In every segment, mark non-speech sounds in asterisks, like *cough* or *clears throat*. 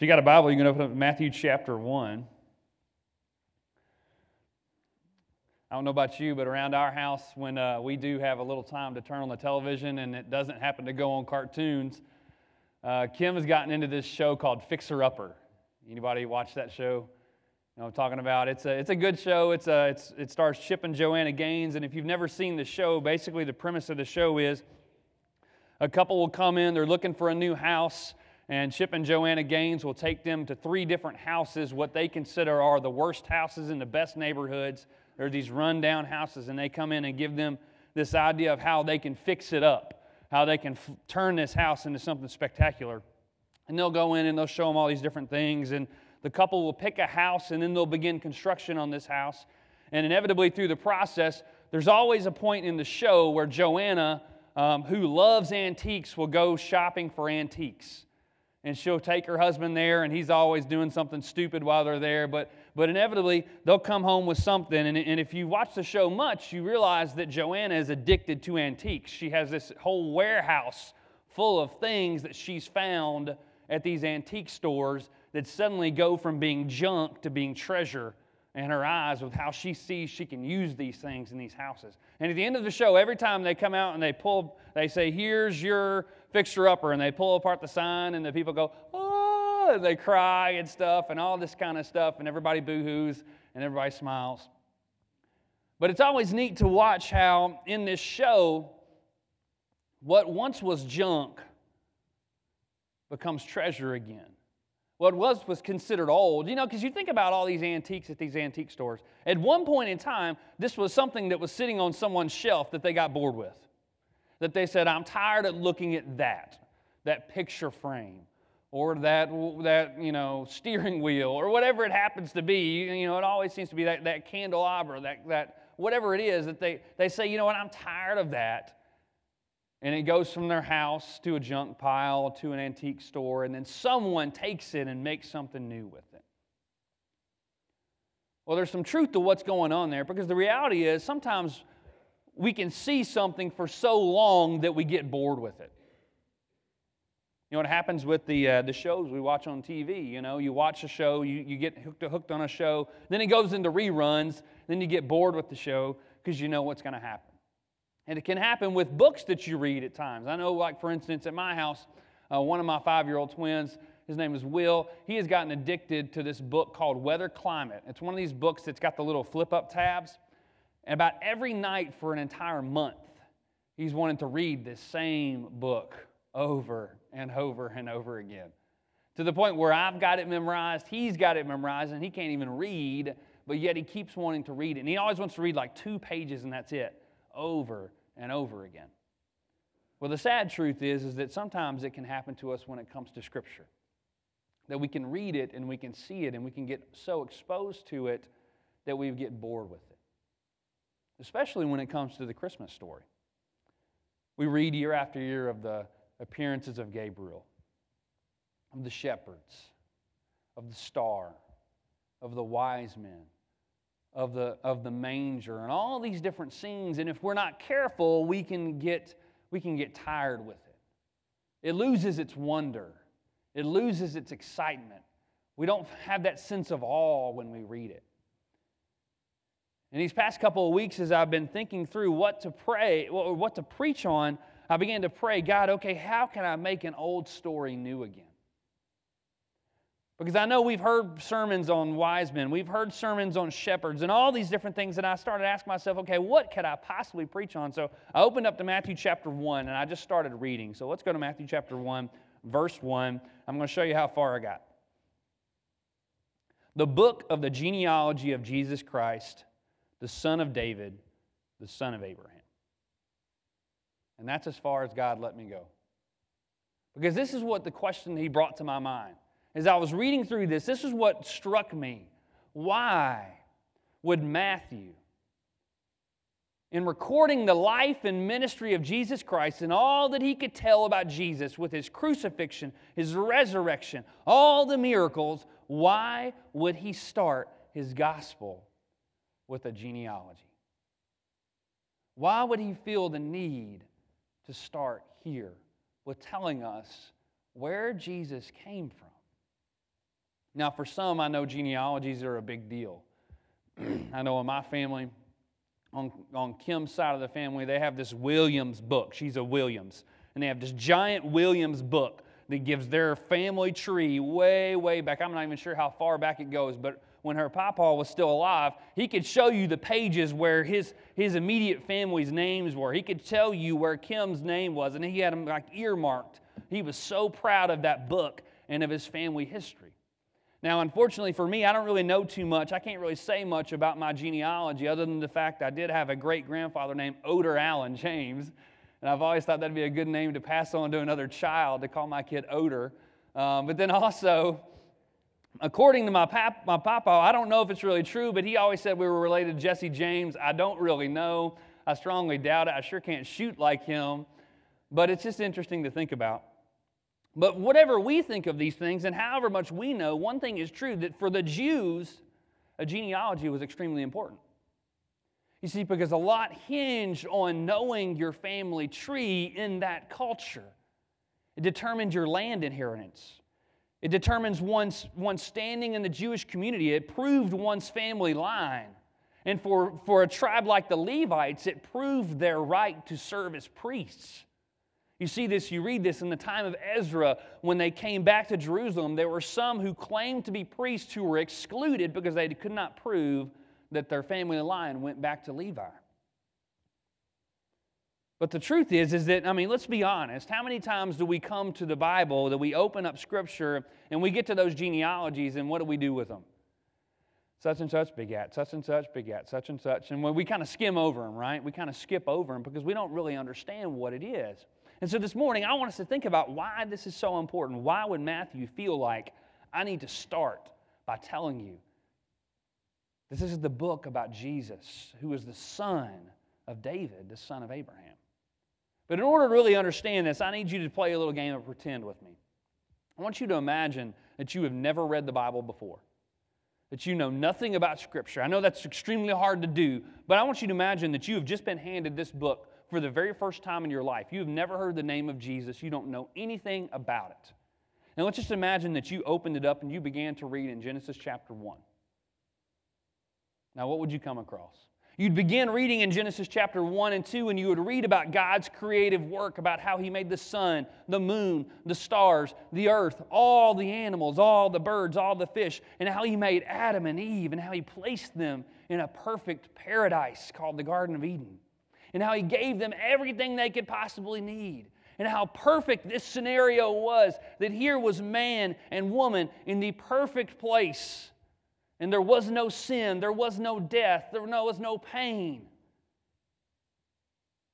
If you got a Bible, you can open up Matthew chapter 1. I don't know about you, but around our house, when uh, we do have a little time to turn on the television and it doesn't happen to go on cartoons, uh, Kim has gotten into this show called Fixer Upper. Anybody watch that show? You know I'm talking about? It's a, it's a good show. It's a, it's, it stars Chip and Joanna Gaines. And if you've never seen the show, basically the premise of the show is a couple will come in, they're looking for a new house, and Chip and Joanna Gaines will take them to three different houses, what they consider are the worst houses in the best neighborhoods. They're these rundown houses, and they come in and give them this idea of how they can fix it up, how they can f- turn this house into something spectacular. And they'll go in and they'll show them all these different things. And the couple will pick a house, and then they'll begin construction on this house. And inevitably, through the process, there's always a point in the show where Joanna, um, who loves antiques, will go shopping for antiques and she'll take her husband there and he's always doing something stupid while they're there. But but inevitably they'll come home with something. And, and if you watch the show much you realize that joanna is addicted to antiques. She has this whole warehouse full of things that she's found at these antique stores that suddenly go from being junk to being treasure in her eyes with how she sees she can use these things in these houses. And at the end of the show every time they come out and they pull they say here's your fixer upper, and they pull apart the sign, and the people go, oh, and they cry and stuff, and all this kind of stuff, and everybody boo hoos, and everybody smiles. But it's always neat to watch how in this show, what once was junk becomes treasure again. What was was considered old, you know, because you think about all these antiques at these antique stores. At one point in time, this was something that was sitting on someone's shelf that they got bored with that they said, I'm tired of looking at that, that picture frame, or that, that you know, steering wheel, or whatever it happens to be. You know, it always seems to be that, that candelabra, that, that whatever it is that they, they say, you know what, I'm tired of that. And it goes from their house to a junk pile to an antique store, and then someone takes it and makes something new with it. Well, there's some truth to what's going on there because the reality is sometimes we can see something for so long that we get bored with it. You know what happens with the, uh, the shows we watch on TV? You know, you watch a show, you, you get hooked, hooked on a show, then it goes into reruns, then you get bored with the show because you know what's going to happen. And it can happen with books that you read at times. I know, like, for instance, at my house, uh, one of my five year old twins, his name is Will, he has gotten addicted to this book called Weather Climate. It's one of these books that's got the little flip up tabs. And about every night for an entire month, he's wanting to read this same book over and over and over again. To the point where I've got it memorized, he's got it memorized, and he can't even read, but yet he keeps wanting to read it. And he always wants to read like two pages, and that's it, over and over again. Well, the sad truth is, is that sometimes it can happen to us when it comes to Scripture. That we can read it and we can see it and we can get so exposed to it that we get bored with it especially when it comes to the Christmas story. We read year after year of the appearances of Gabriel, of the shepherds, of the star, of the wise men, of the, of the manger, and all these different scenes. And if we're not careful, we can get, we can get tired with it. It loses its wonder, it loses its excitement. We don't have that sense of awe when we read it. In these past couple of weeks, as I've been thinking through what to pray what to preach on, I began to pray, God, okay, how can I make an old story new again? Because I know we've heard sermons on wise men, we've heard sermons on shepherds, and all these different things, and I started asking myself, okay, what could I possibly preach on? So I opened up to Matthew chapter 1, and I just started reading. So let's go to Matthew chapter 1, verse 1. I'm going to show you how far I got. The book of the genealogy of Jesus Christ the son of David, the son of Abraham. And that's as far as God let me go. Because this is what the question he brought to my mind. As I was reading through this, this is what struck me. Why would Matthew, in recording the life and ministry of Jesus Christ and all that he could tell about Jesus with his crucifixion, his resurrection, all the miracles, why would he start his gospel with a genealogy? Why would he feel the need to start here with telling us where Jesus came from? Now, for some, I know genealogies are a big deal. *clears throat* I know in my family, on, on Kim's side of the family, they have this Williams book. She's a Williams. And they have this giant Williams book that gives their family tree way, way back. I'm not even sure how far back it goes, but when her papa was still alive, he could show you the pages where his, his immediate family's names were. He could tell you where Kim's name was, and he had them like earmarked. He was so proud of that book and of his family history. Now, unfortunately for me, I don't really know too much. I can't really say much about my genealogy other than the fact I did have a great grandfather named Oder Allen James. And I've always thought that'd be a good name to pass on to another child to call my kid Oder. Um, but then also, according to my, pap, my papa, I don't know if it's really true, but he always said we were related to Jesse James. I don't really know. I strongly doubt it. I sure can't shoot like him. But it's just interesting to think about. But whatever we think of these things and however much we know, one thing is true that for the Jews, a genealogy was extremely important. You see, because a lot hinged on knowing your family tree in that culture. It determined your land inheritance. It determines one's, one's standing in the Jewish community. It proved one's family line. And for, for a tribe like the Levites, it proved their right to serve as priests. You see this, you read this in the time of Ezra when they came back to Jerusalem. There were some who claimed to be priests who were excluded because they could not prove that their family line went back to Levi. But the truth is, is that, I mean, let's be honest. How many times do we come to the Bible, that we open up Scripture, and we get to those genealogies, and what do we do with them? Such and such begat, such and such begat, such and such. And we kind of skim over them, right? We kind of skip over them because we don't really understand what it is. And so this morning, I want us to think about why this is so important. Why would Matthew feel like I need to start by telling you this is the book about Jesus, who is the son of David, the son of Abraham. But in order to really understand this, I need you to play a little game of pretend with me. I want you to imagine that you have never read the Bible before, that you know nothing about Scripture. I know that's extremely hard to do, but I want you to imagine that you have just been handed this book for the very first time in your life. You have never heard the name of Jesus, you don't know anything about it. Now let's just imagine that you opened it up and you began to read in Genesis chapter 1. Now, what would you come across? You'd begin reading in Genesis chapter 1 and 2, and you would read about God's creative work, about how He made the sun, the moon, the stars, the earth, all the animals, all the birds, all the fish, and how He made Adam and Eve, and how He placed them in a perfect paradise called the Garden of Eden and how He gave them everything they could possibly need, and how perfect this scenario was that here was man and woman in the perfect place. And there was no sin, there was no death, there was no pain.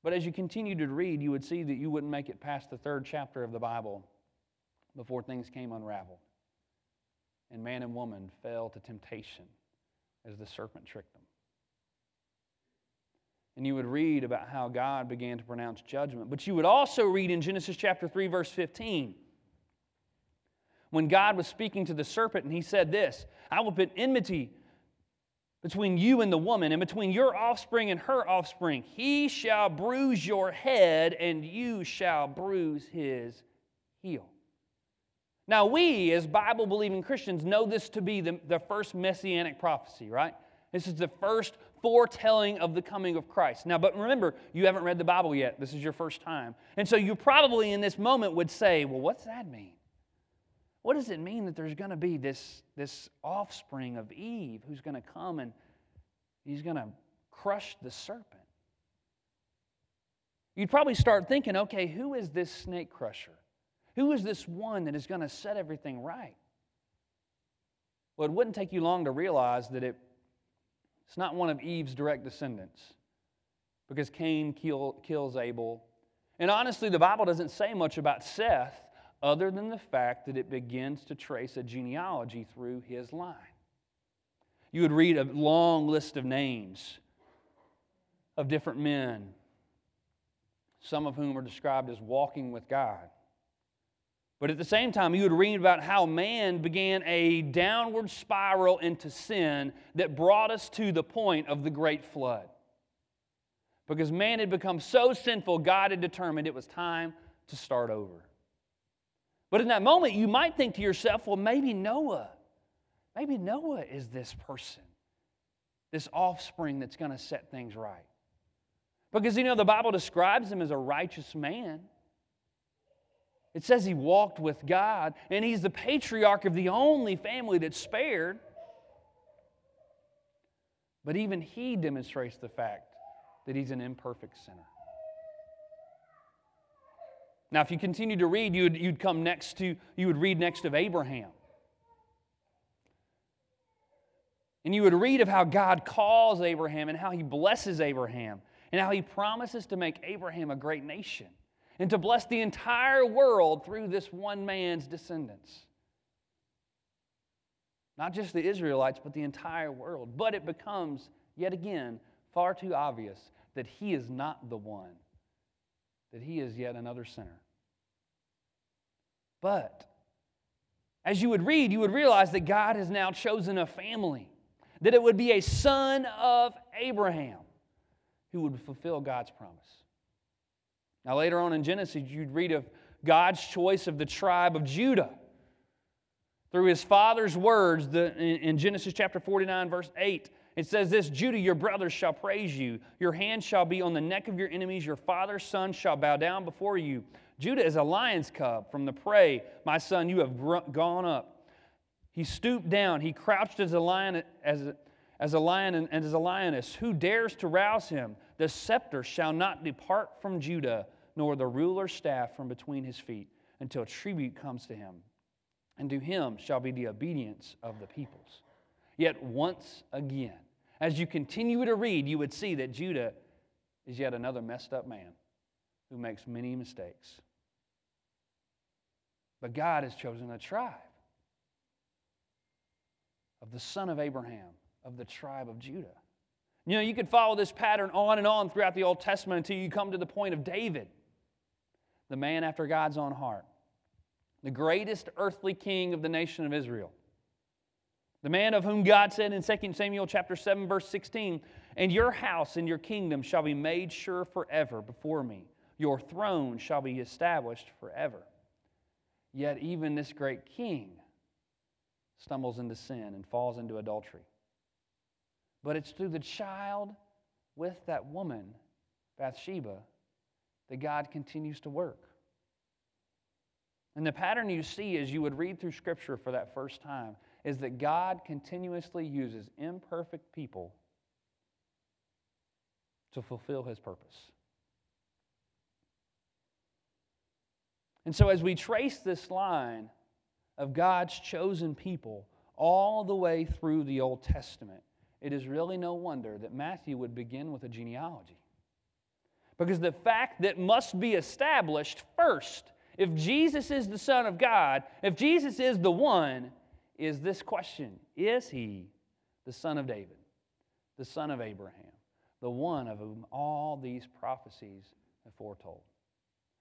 But as you continued to read, you would see that you wouldn't make it past the third chapter of the Bible before things came unraveled. And man and woman fell to temptation as the serpent tricked them and you would read about how God began to pronounce judgment. But you would also read in Genesis chapter 3, verse 15, when God was speaking to the serpent, and he said this I will put enmity between you and the woman, and between your offspring and her offspring. He shall bruise your head, and you shall bruise his heel. Now, we as Bible believing Christians know this to be the, the first messianic prophecy, right? This is the first foretelling of the coming of Christ. Now, but remember, you haven't read the Bible yet. This is your first time. And so you probably in this moment would say, well, what's that mean? What does it mean that there's going to be this, this offspring of Eve who's going to come and he's going to crush the serpent? You'd probably start thinking, okay, who is this snake crusher? Who is this one that is going to set everything right? Well, it wouldn't take you long to realize that it it's not one of Eve's direct descendants because Cain kill, kills Abel. And honestly, the Bible doesn't say much about Seth other than the fact that it begins to trace a genealogy through his line. You would read a long list of names of different men, some of whom are described as walking with God. But at the same time, you would read about how man began a downward spiral into sin that brought us to the point of the great flood. Because man had become so sinful, God had determined it was time to start over. But in that moment, you might think to yourself, well, maybe Noah, maybe Noah is this person, this offspring that's going to set things right. Because, you know, the Bible describes him as a righteous man. It says he walked with God, and he's the patriarch of the only family that's spared. But even he demonstrates the fact that he's an imperfect sinner. Now, if you continue to read, you'd, you'd come next to, you would read next of Abraham. And you would read of how God calls Abraham and how he blesses Abraham and how he promises to make Abraham a great nation and to bless the entire world through this one man's descendants. Not just the Israelites, but the entire world. But it becomes, yet again, far too obvious that he is not the one, that he is yet another sinner. But as you would read, you would realize that God has now chosen a family, that it would be a son of Abraham who would fulfill God's promise. Now, later on in Genesis, you'd read of God's choice of the tribe of Judah. Through his father's words, the, in Genesis chapter 49, verse 8, it says this Judah, your brothers shall praise you. Your hand shall be on the neck of your enemies. Your father's son shall bow down before you. Judah is a lion's cub from the prey. My son, you have gr- gone up. He stooped down. He crouched as a lion, as a, as a lion and, and as a lioness. Who dares to rouse him? The scepter shall not depart from Judah, nor the ruler's staff from between his feet, until tribute comes to him. And to him shall be the obedience of the peoples. Yet once again, as you continue to read, you would see that Judah is yet another messed up man who makes many mistakes. But God has chosen a tribe of the son of Abraham, of the tribe of Judah. You know, you could follow this pattern on and on throughout the Old Testament until you come to the point of David, the man after God's own heart, the greatest earthly king of the nation of Israel. The man of whom God said in 2 Samuel chapter 7 verse 16, "And your house and your kingdom shall be made sure forever before me. Your throne shall be established forever." Yet even this great king stumbles into sin and falls into adultery. But it's through the child with that woman, Bathsheba, that God continues to work. And the pattern you see as you would read through Scripture for that first time is that God continuously uses imperfect people to fulfill his purpose. And so, as we trace this line of God's chosen people all the way through the Old Testament, it is really no wonder that Matthew would begin with a genealogy. Because the fact that must be established first, if Jesus is the Son of God, if Jesus is the one, is this question Is he the Son of David, the Son of Abraham, the one of whom all these prophecies have foretold?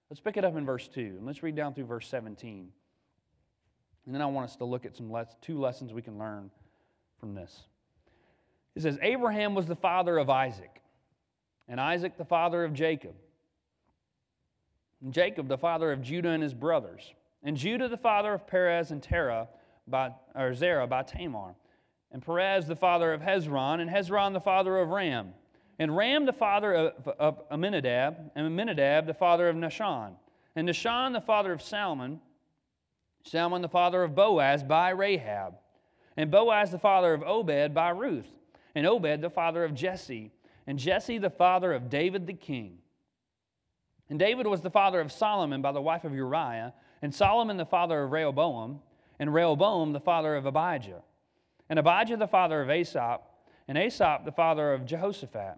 Let's pick it up in verse 2, and let's read down through verse 17. And then I want us to look at some les- two lessons we can learn from this. It says, Abraham was the father of Isaac, and Isaac the father of Jacob, and Jacob the father of Judah and his brothers, and Judah the father of Perez and Terah by, or Zerah by Tamar, and Perez the father of Hezron, and Hezron the father of Ram and Ram the father of, of Amminadab, and Amminadab the father of Nahshon, and Nahshon the father of Salmon, Salmon the father of Boaz by Rahab, and Boaz the father of Obed by Ruth, and Obed the father of Jesse, and Jesse the father of David the king. And David was the father of Solomon by the wife of Uriah, and Solomon the father of Rehoboam, and Rehoboam the father of Abijah, and Abijah the father of Asaph, and Asaph the father of Jehoshaphat,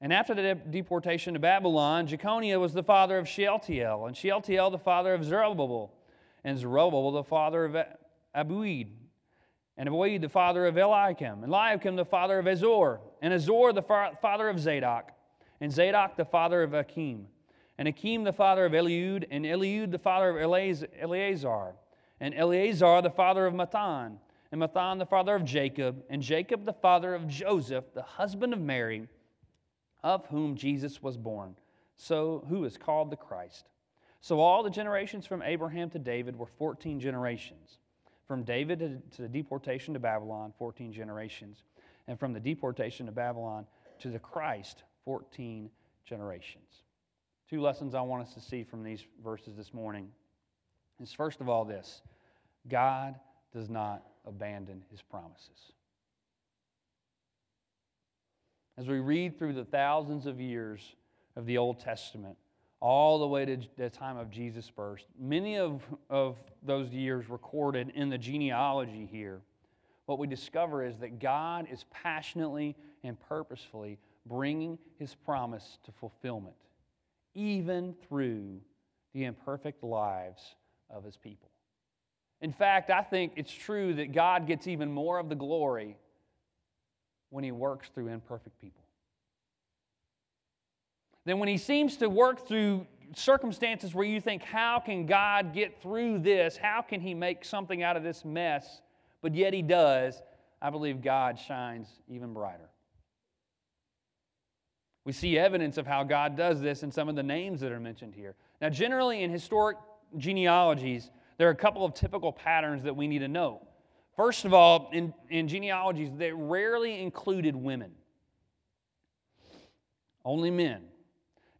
And after the deportation to Babylon, Jeconiah was the father of Shealtiel, and Shealtiel the father of Zerubbabel, and Zerubbabel the father of Abiud, and Abiud the father of Eliakim, and Eliakim the father of Azor, and Azor the father of Zadok, and Zadok the father of Achim, and Achim the father of Eliud, and Eliud the father of Eleazar, and Eleazar the father of Matthan, and Matthan the father of Jacob, and Jacob the father of Joseph, the husband of Mary, of whom Jesus was born, so who is called the Christ. So all the generations from Abraham to David were 14 generations. From David to, the deportation to Babylon, 14 generations. And from the deportation to Babylon to the Christ, 14 generations. Two lessons I want us to see from these verses this morning is first of all this God does not abandon his promises. As we read through the thousands of years of the Old Testament, all the way to the time of Jesus' birth. Many of, of those years recorded in the genealogy here, what we discover is that God is passionately and purposefully bringing his promise to fulfillment, even through the imperfect lives of his people. In fact, I think it's true that God gets even more of the glory when he works through imperfect people then when he seems to work through circumstances where you think, how can God get through this? How can he make something out of this mess? But yet he does. I believe God shines even brighter. We see evidence of how God does this in some of the names that are mentioned here. Now, generally in historic genealogies, there are a couple of typical patterns that we need to know. First of all, in, in genealogies, they rarely included women, only men.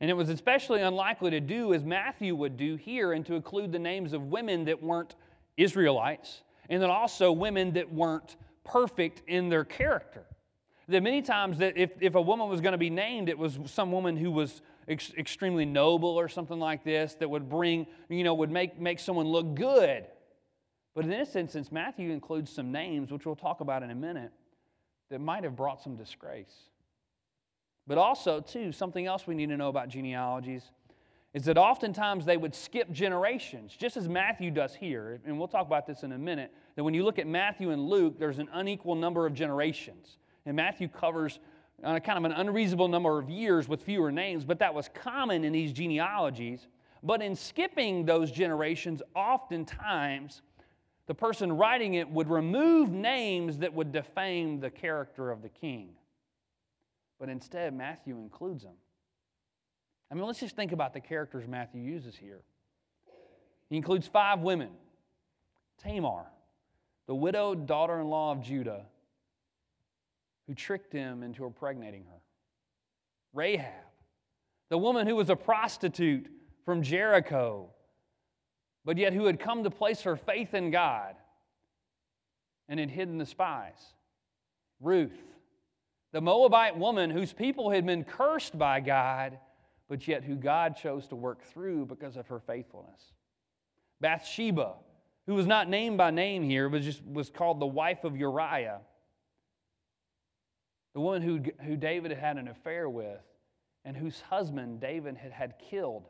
And it was especially unlikely to do as Matthew would do here and to include the names of women that weren't Israelites and then also women that weren't perfect in their character. That many times that if, if a woman was going to be named, it was some woman who was ex- extremely noble or something like this that would bring, you know, would make, make someone look good. But in this instance, Matthew includes some names, which we'll talk about in a minute, that might have brought some disgrace. But also, too, something else we need to know about genealogies is that oftentimes they would skip generations, just as Matthew does here. And we'll talk about this in a minute. That when you look at Matthew and Luke, there's an unequal number of generations. And Matthew covers uh, kind of an unreasonable number of years with fewer names, but that was common in these genealogies. But in skipping those generations, oftentimes the person writing it would remove names that would defame the character of the king. But instead, Matthew includes them. I mean, let's just think about the characters Matthew uses here. He includes five women Tamar, the widowed daughter in law of Judah, who tricked him into impregnating her. Rahab, the woman who was a prostitute from Jericho, but yet who had come to place her faith in God and had hidden the spies. Ruth, the Moabite woman whose people had been cursed by God, but yet who God chose to work through because of her faithfulness. Bathsheba, who was not named by name here, but just was called the wife of Uriah. The woman who, who David had had an affair with and whose husband David had had killed.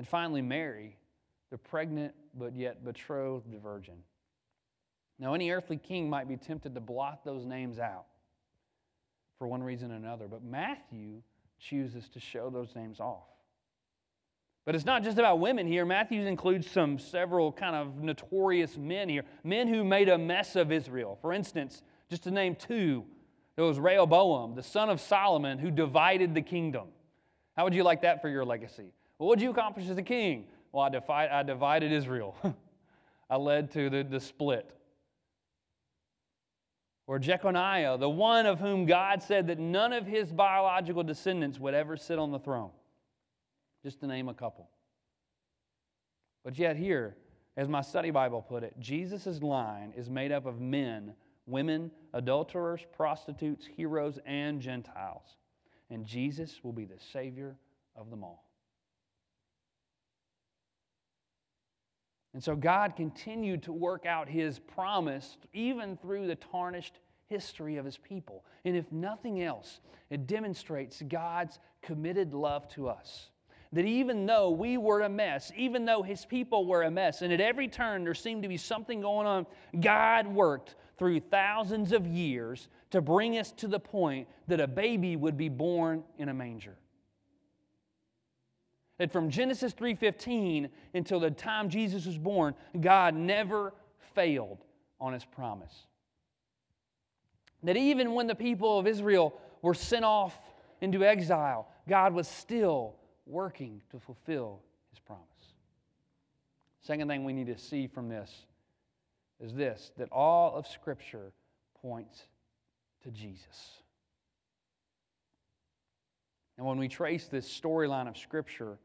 And finally, Mary, the pregnant but yet betrothed virgin. Now, any earthly king might be tempted to blot those names out for one reason or another, but Matthew chooses to show those names off. But it's not just about women here. Matthew includes some several kind of notorious men here, men who made a mess of Israel. For instance, just to name two, there was Rehoboam, the son of Solomon, who divided the kingdom. How would you like that for your legacy? Well, what did you accomplish as a king? Well, I, I divided Israel. *laughs* I led to the, the split or Jeconiah, the one of whom God said that none of his biological descendants would ever sit on the throne. Just to name a couple. But yet, here, as my study Bible put it, Jesus' line is made up of men, women, adulterers, prostitutes, heroes, and Gentiles. And Jesus will be the Savior of them all. And so God continued to work out his promise even through the tarnished history of his people. And if nothing else, it demonstrates God's committed love to us. That even though we were a mess, even though his people were a mess, and at every turn there seemed to be something going on, God worked through thousands of years to bring us to the point that a baby would be born in a manger. That from Genesis 3:15 until the time Jesus was born, God never failed on his promise. That even when the people of Israel were sent off into exile, God was still working to fulfill his promise. Second thing we need to see from this is this that all of Scripture points to Jesus. And when we trace this storyline of Scripture,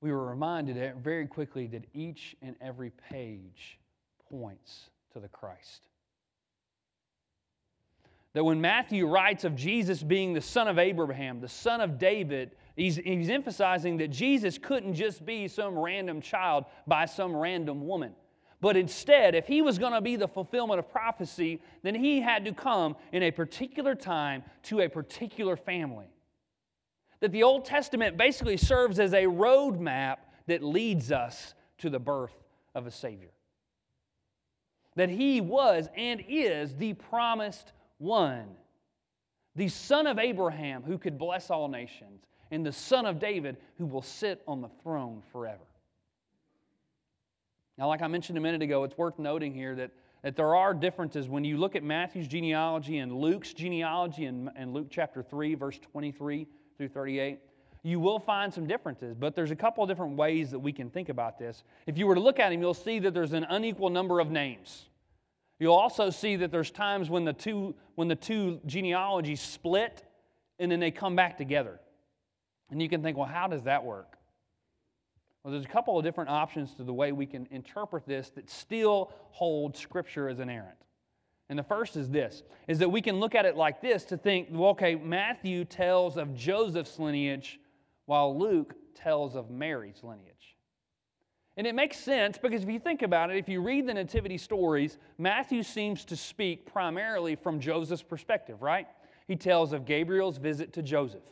we were reminded very quickly that each and every page points to the Christ. That when Matthew writes of Jesus being the son of Abraham, the son of David, he's, he's emphasizing that Jesus couldn't just be some random child by some random woman. But instead, if he was going to be the fulfillment of prophecy, then he had to come in a particular time to a particular family. That the Old Testament basically serves as a roadmap that leads us to the birth of a Savior. That he was and is the promised one, the son of Abraham who could bless all nations, and the son of David who will sit on the throne forever. Now, like I mentioned a minute ago, it's worth noting here that, that there are differences when you look at Matthew's genealogy and Luke's genealogy in, in Luke chapter 3, verse 23 through 38. You will find some differences, but there's a couple of different ways that we can think about this. If you were to look at him, you'll see that there's an unequal number of names. You'll also see that there's times when the two, when the two genealogies split and then they come back together. And you can think, well, how does that work? Well, there's a couple of different options to the way we can interpret this that still hold Scripture as inerrant. And the first is this is that we can look at it like this to think, well, okay, Matthew tells of Joseph's lineage while Luke tells of Mary's lineage. And it makes sense because if you think about it, if you read the nativity stories, Matthew seems to speak primarily from Joseph's perspective, right? He tells of Gabriel's visit to Joseph.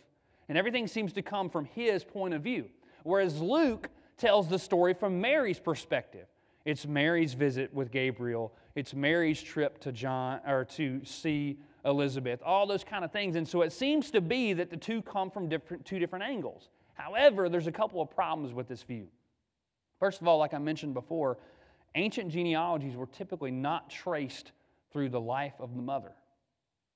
And everything seems to come from his point of view. Whereas Luke tells the story from Mary's perspective. It's Mary's visit with Gabriel, it's Mary's trip to John or to see Elizabeth, all those kind of things. And so it seems to be that the two come from different, two different angles. However, there's a couple of problems with this view. First of all, like I mentioned before, ancient genealogies were typically not traced through the life of the mother.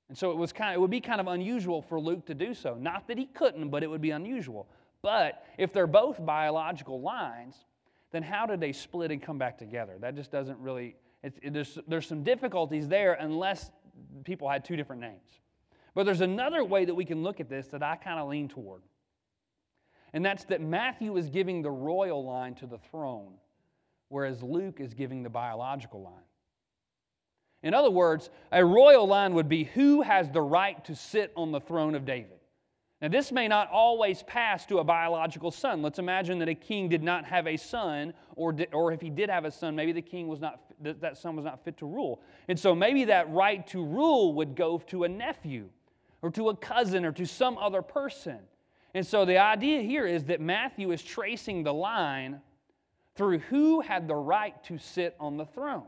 And so it, was kind of, it would be kind of unusual for Luke to do so. Not that he couldn't, but it would be unusual. But if they're both biological lines, then how did they split and come back together? That just doesn't really, it, there's, there's some difficulties there unless people had two different names. But there's another way that we can look at this that I kind of lean toward. And that's that Matthew is giving the royal line to the throne, whereas Luke is giving the biological line. In other words, a royal line would be who has the right to sit on the throne of David. Now, this may not always pass to a biological son. Let's imagine that a king did not have a son, or, or if he did have a son, maybe the king was not, that son was not fit to rule. And so maybe that right to rule would go to a nephew, or to a cousin, or to some other person. And so the idea here is that Matthew is tracing the line through who had the right to sit on the throne,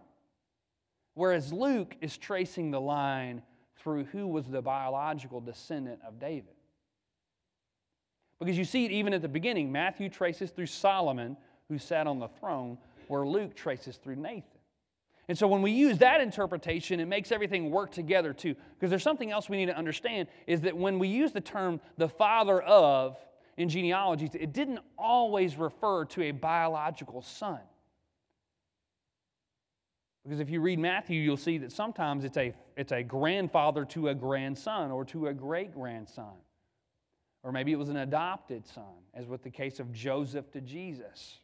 whereas Luke is tracing the line through who was the biological descendant of David. Because you see it even at the beginning. Matthew traces through Solomon, who sat on the throne, where Luke traces through Nathan. And so when we use that interpretation, it makes everything work together too. Because there's something else we need to understand is that when we use the term the father of in genealogies, it didn't always refer to a biological son. Because if you read Matthew, you'll see that sometimes it's a, it's a grandfather to a grandson or to a great grandson. Or maybe it was an adopted son, as with the case of Joseph to Jesus.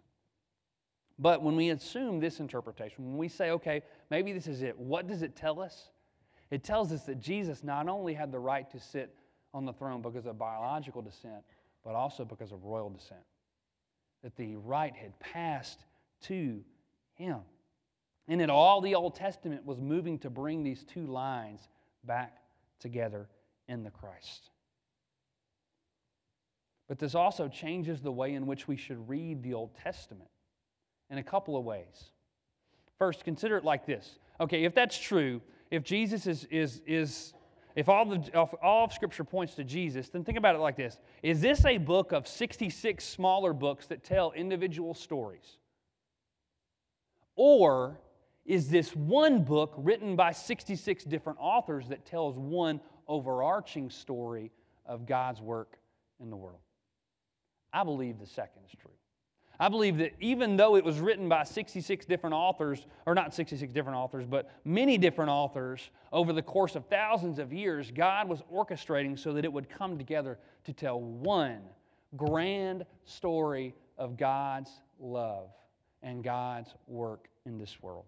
But when we assume this interpretation, when we say, okay, maybe this is it, what does it tell us? It tells us that Jesus not only had the right to sit on the throne because of biological descent, but also because of royal descent. That the right had passed to him. And that all the Old Testament was moving to bring these two lines back together in the Christ. But this also changes the way in which we should read the Old Testament in a couple of ways. First, consider it like this Okay, if that's true, if Jesus is, is, is if all, the, if all of Scripture points to Jesus, then think about it like this Is this a book of 66 smaller books that tell individual stories? Or is this one book written by 66 different authors that tells one overarching story of God's work in the world? I believe the second is true. I believe that even though it was written by 66 different authors, or not 66 different authors, but many different authors over the course of thousands of years, God was orchestrating so that it would come together to tell one grand story of God's love and God's work in this world.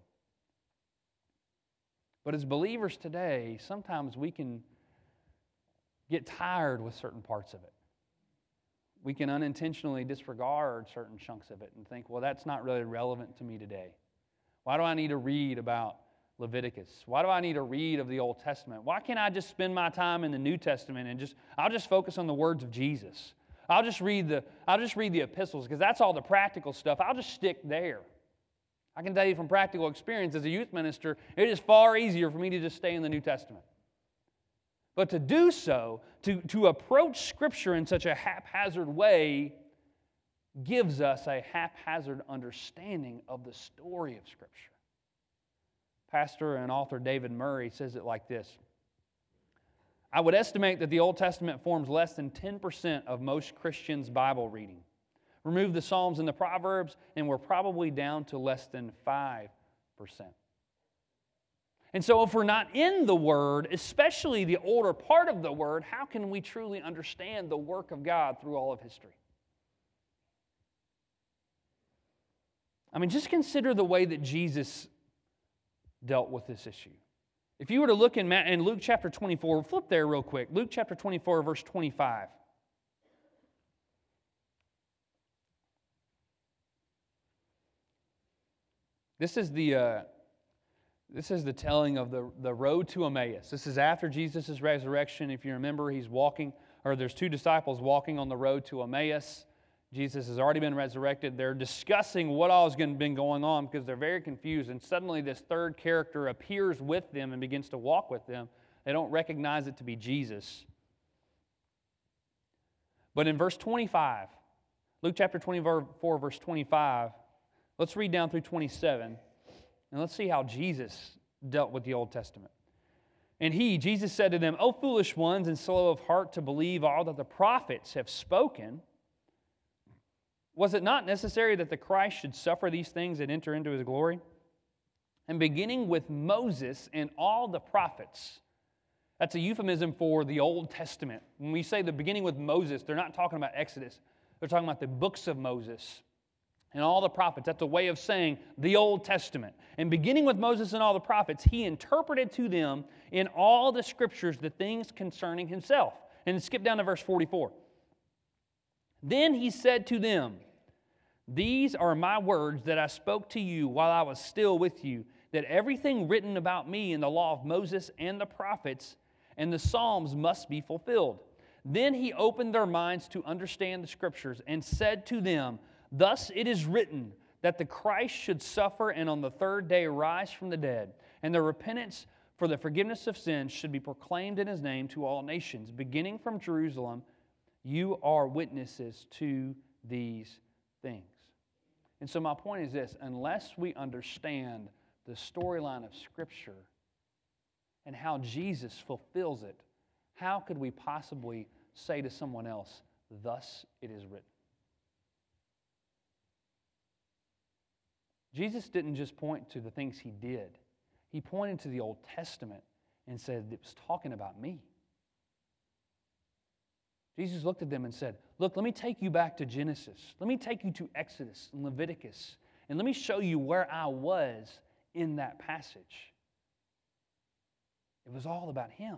But as believers today, sometimes we can get tired with certain parts of it. We can unintentionally disregard certain chunks of it and think, well, that's not really relevant to me today. Why do I need to read about Leviticus? Why do I need to read of the Old Testament? Why can't I just spend my time in the New Testament and just I'll just focus on the words of Jesus? I'll just read the I'll just read the epistles because that's all the practical stuff. I'll just stick there. I can tell you from practical experience as a youth minister, it is far easier for me to just stay in the New Testament. But to do so, to, to approach Scripture in such a haphazard way, gives us a haphazard understanding of the story of Scripture. Pastor and author David Murray says it like this I would estimate that the Old Testament forms less than 10% of most Christians' Bible reading. Remove the Psalms and the Proverbs, and we're probably down to less than 5%. And so, if we're not in the Word, especially the older part of the Word, how can we truly understand the work of God through all of history? I mean, just consider the way that Jesus dealt with this issue. If you were to look in, in Luke chapter 24, flip there real quick. Luke chapter 24, verse 25. This is the, uh, this is the telling of the, the road to Emmaus. This is after Jesus' resurrection. If you remember, he's walking, or there's two disciples walking on the road to Emmaus. Jesus has already been resurrected. They're discussing what all has been going on because they're very confused. And suddenly, this third character appears with them and begins to walk with them. They don't recognize it to be Jesus. But in verse 25, Luke chapter 24, verse 25, Let's read down through 27 and let's see how Jesus dealt with the Old Testament. And he, Jesus said to them, O foolish ones and slow of heart to believe all that the prophets have spoken. Was it not necessary that the Christ should suffer these things and enter into his glory? And beginning with Moses and all the prophets, that's a euphemism for the Old Testament. When we say the beginning with Moses, they're not talking about Exodus, they're talking about the books of Moses and all the prophets. That's a way of saying the Old Testament. And beginning with Moses and all the prophets, he interpreted to them in all the scriptures the things concerning himself. And skip down to verse 44. Then he said to them, These are my words that I spoke to you while I was still with you, that everything written about me in the law of Moses and the prophets and the Psalms must be fulfilled. Then he opened their minds to understand the scriptures and said to them, Thus it is written that the Christ should suffer and on the third day rise from the dead, and the repentance for the forgiveness of sins should be proclaimed in his name to all nations, beginning from Jerusalem. You are witnesses to these things. And so, my point is this unless we understand the storyline of Scripture and how Jesus fulfills it, how could we possibly say to someone else, Thus it is written? Jesus didn't just point to the things he did, he pointed to the Old Testament and said, It was talking about me. Jesus looked at them and said, Look, let me take you back to Genesis. Let me take you to Exodus and Leviticus. And let me show you where I was in that passage. It was all about Him.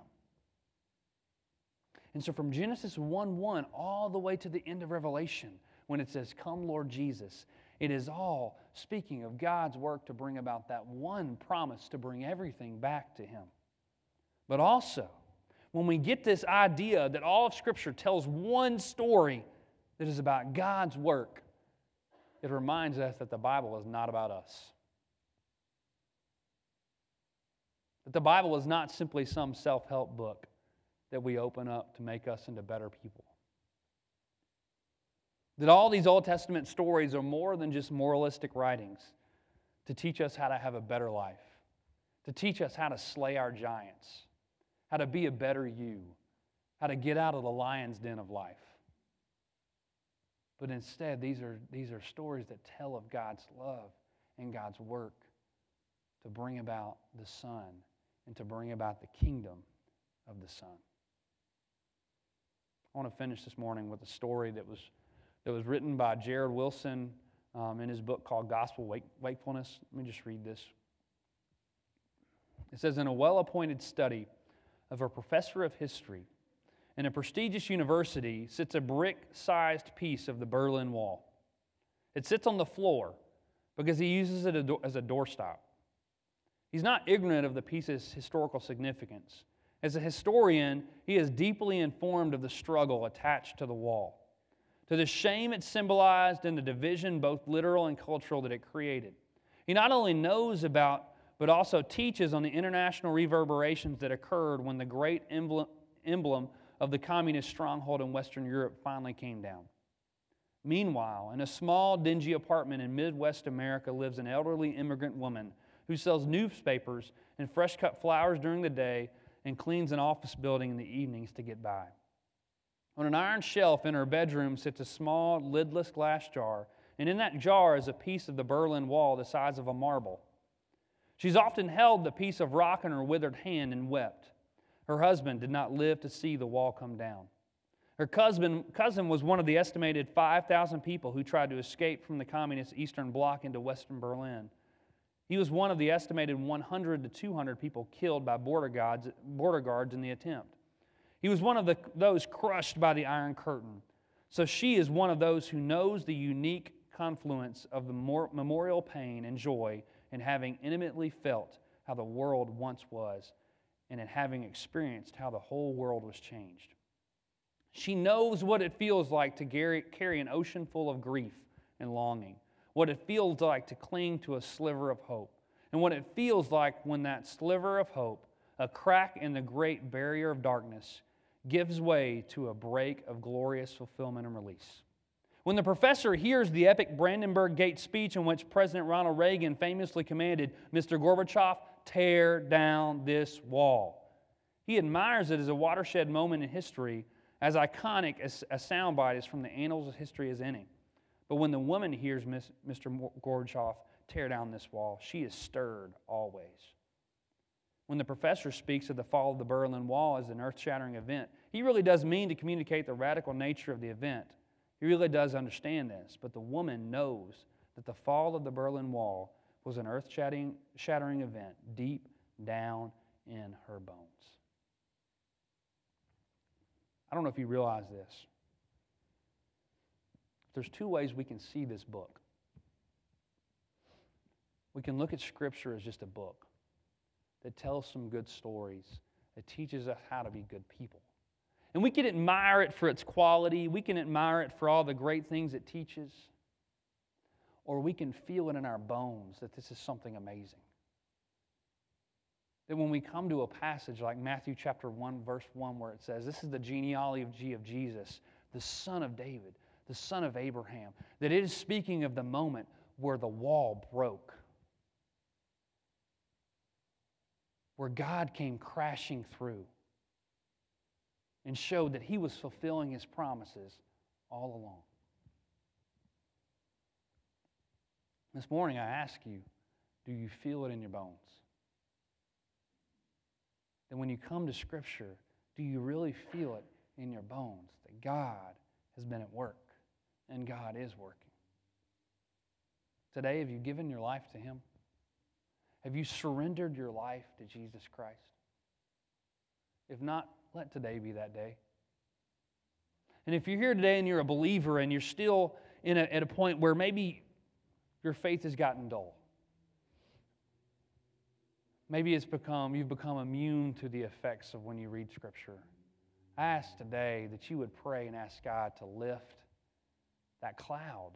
And so from Genesis 1 1 all the way to the end of Revelation, when it says, Come, Lord Jesus, it is all speaking of God's work to bring about that one promise to bring everything back to Him. But also, when we get this idea that all of Scripture tells one story that is about God's work, it reminds us that the Bible is not about us. That the Bible is not simply some self help book that we open up to make us into better people. That all these Old Testament stories are more than just moralistic writings to teach us how to have a better life, to teach us how to slay our giants, how to be a better you, how to get out of the lion's den of life. But instead, these are, these are stories that tell of God's love and God's work to bring about the Son and to bring about the kingdom of the Son. I want to finish this morning with a story that was, that was written by Jared Wilson um, in his book called Gospel Wake, Wakefulness. Let me just read this. It says In a well appointed study of a professor of history in a prestigious university sits a brick sized piece of the Berlin Wall. It sits on the floor because he uses it as a doorstop. He's not ignorant of the piece's historical significance. As a historian, he is deeply informed of the struggle attached to the wall, to the shame it symbolized and the division, both literal and cultural, that it created. He not only knows about, but also teaches on the international reverberations that occurred when the great emblem of the communist stronghold in Western Europe finally came down. Meanwhile, in a small, dingy apartment in Midwest America lives an elderly immigrant woman who sells newspapers and fresh cut flowers during the day and cleans an office building in the evenings to get by. On an iron shelf in her bedroom sits a small, lidless glass jar, and in that jar is a piece of the Berlin Wall the size of a marble. She's often held the piece of rock in her withered hand and wept. Her husband did not live to see the wall come down. Her cousin, cousin was one of the estimated 5,000 people who tried to escape from the communist Eastern Bloc into Western Berlin. He was one of the estimated 100 to 200 people killed by border guards, border guards in the attempt. He was one of the, those crushed by the Iron Curtain. So she is one of those who knows the unique confluence of the memorial pain and joy in having intimately felt how the world once was and in having experienced how the whole world was changed. She knows what it feels like to carry an ocean full of grief and longing, what it feels like to cling to a sliver of hope, and what it feels like when that sliver of hope, a crack in the great barrier of darkness, gives way to a break of glorious fulfillment and release. When the professor hears the epic Brandenburg Gate speech in which President Ronald Reagan famously commanded, Mr. Gorbachev, tear down this wall. He admires it as a watershed moment in history, as iconic as a soundbite is from the annals of history as any. But when the woman hears Mr. Gorbachev tear down this wall, she is stirred always. When the professor speaks of the fall of the Berlin Wall as an earth shattering event, he really does mean to communicate the radical nature of the event. He really does understand this. But the woman knows that the fall of the Berlin Wall was an earth shattering event deep down in her bones. I don't know if you realize this. There's two ways we can see this book. We can look at Scripture as just a book that tells some good stories, that teaches us how to be good people. And we can admire it for its quality, we can admire it for all the great things it teaches or we can feel it in our bones that this is something amazing. That when we come to a passage like Matthew chapter 1, verse 1, where it says, This is the genealogy of Jesus, the son of David, the son of Abraham, that it is speaking of the moment where the wall broke, where God came crashing through and showed that he was fulfilling his promises all along. This morning, I ask you, do you feel it in your bones? And when you come to Scripture, do you really feel it in your bones that God has been at work and God is working? Today, have you given your life to Him? Have you surrendered your life to Jesus Christ? If not, let today be that day. And if you're here today and you're a believer and you're still in a, at a point where maybe your faith has gotten dull. Maybe it's become, you've become immune to the effects of when you read Scripture. I ask today that you would pray and ask God to lift that cloud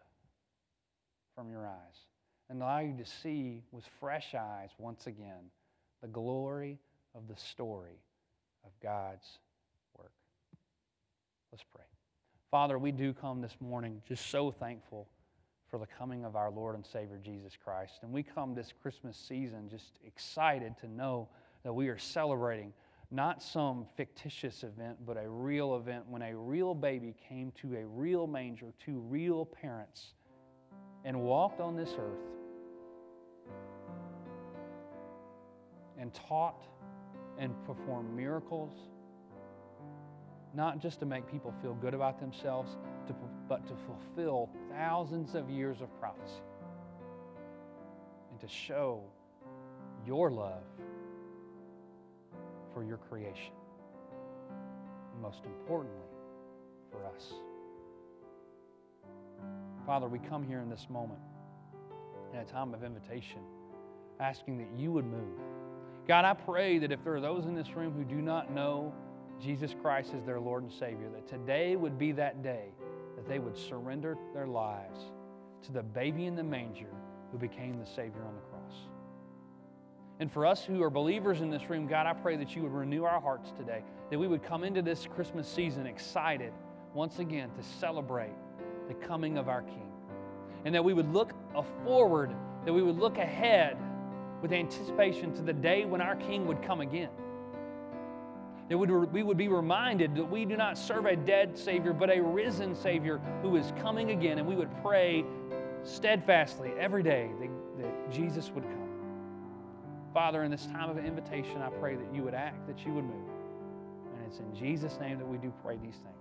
from your eyes and allow you to see with fresh eyes once again the glory of the story of God's work. Let's pray. Father, we do come this morning just so thankful for the coming of our Lord and Savior Jesus Christ. And we come this Christmas season just excited to know that we are celebrating not some fictitious event, but a real event when a real baby came to a real manger, to real parents, and walked on this earth and taught and performed miracles, not just to make people feel good about themselves, to, but to fulfill thousands of years of prophecy and to show your love for your creation. And most importantly, for us. Father, we come here in this moment in a time of invitation, asking that you would move. God, I pray that if there are those in this room who do not know Jesus Christ as their Lord and Savior, that today would be that day that they would surrender their lives to the baby in the manger who became the Savior on the cross. And for us who are believers in this room, God, I pray that you would renew our hearts today, that we would come into this Christmas season excited once again to celebrate the coming of our King. And that we would look forward, that we would look ahead with anticipation to the day when our King would come again. That we would be reminded that we do not serve a dead Savior, but a risen Savior who is coming again. And we would pray steadfastly every day that, that Jesus would come. Father, in this time of invitation, I pray that you would act, that you would move. And it's in Jesus' name that we do pray these things.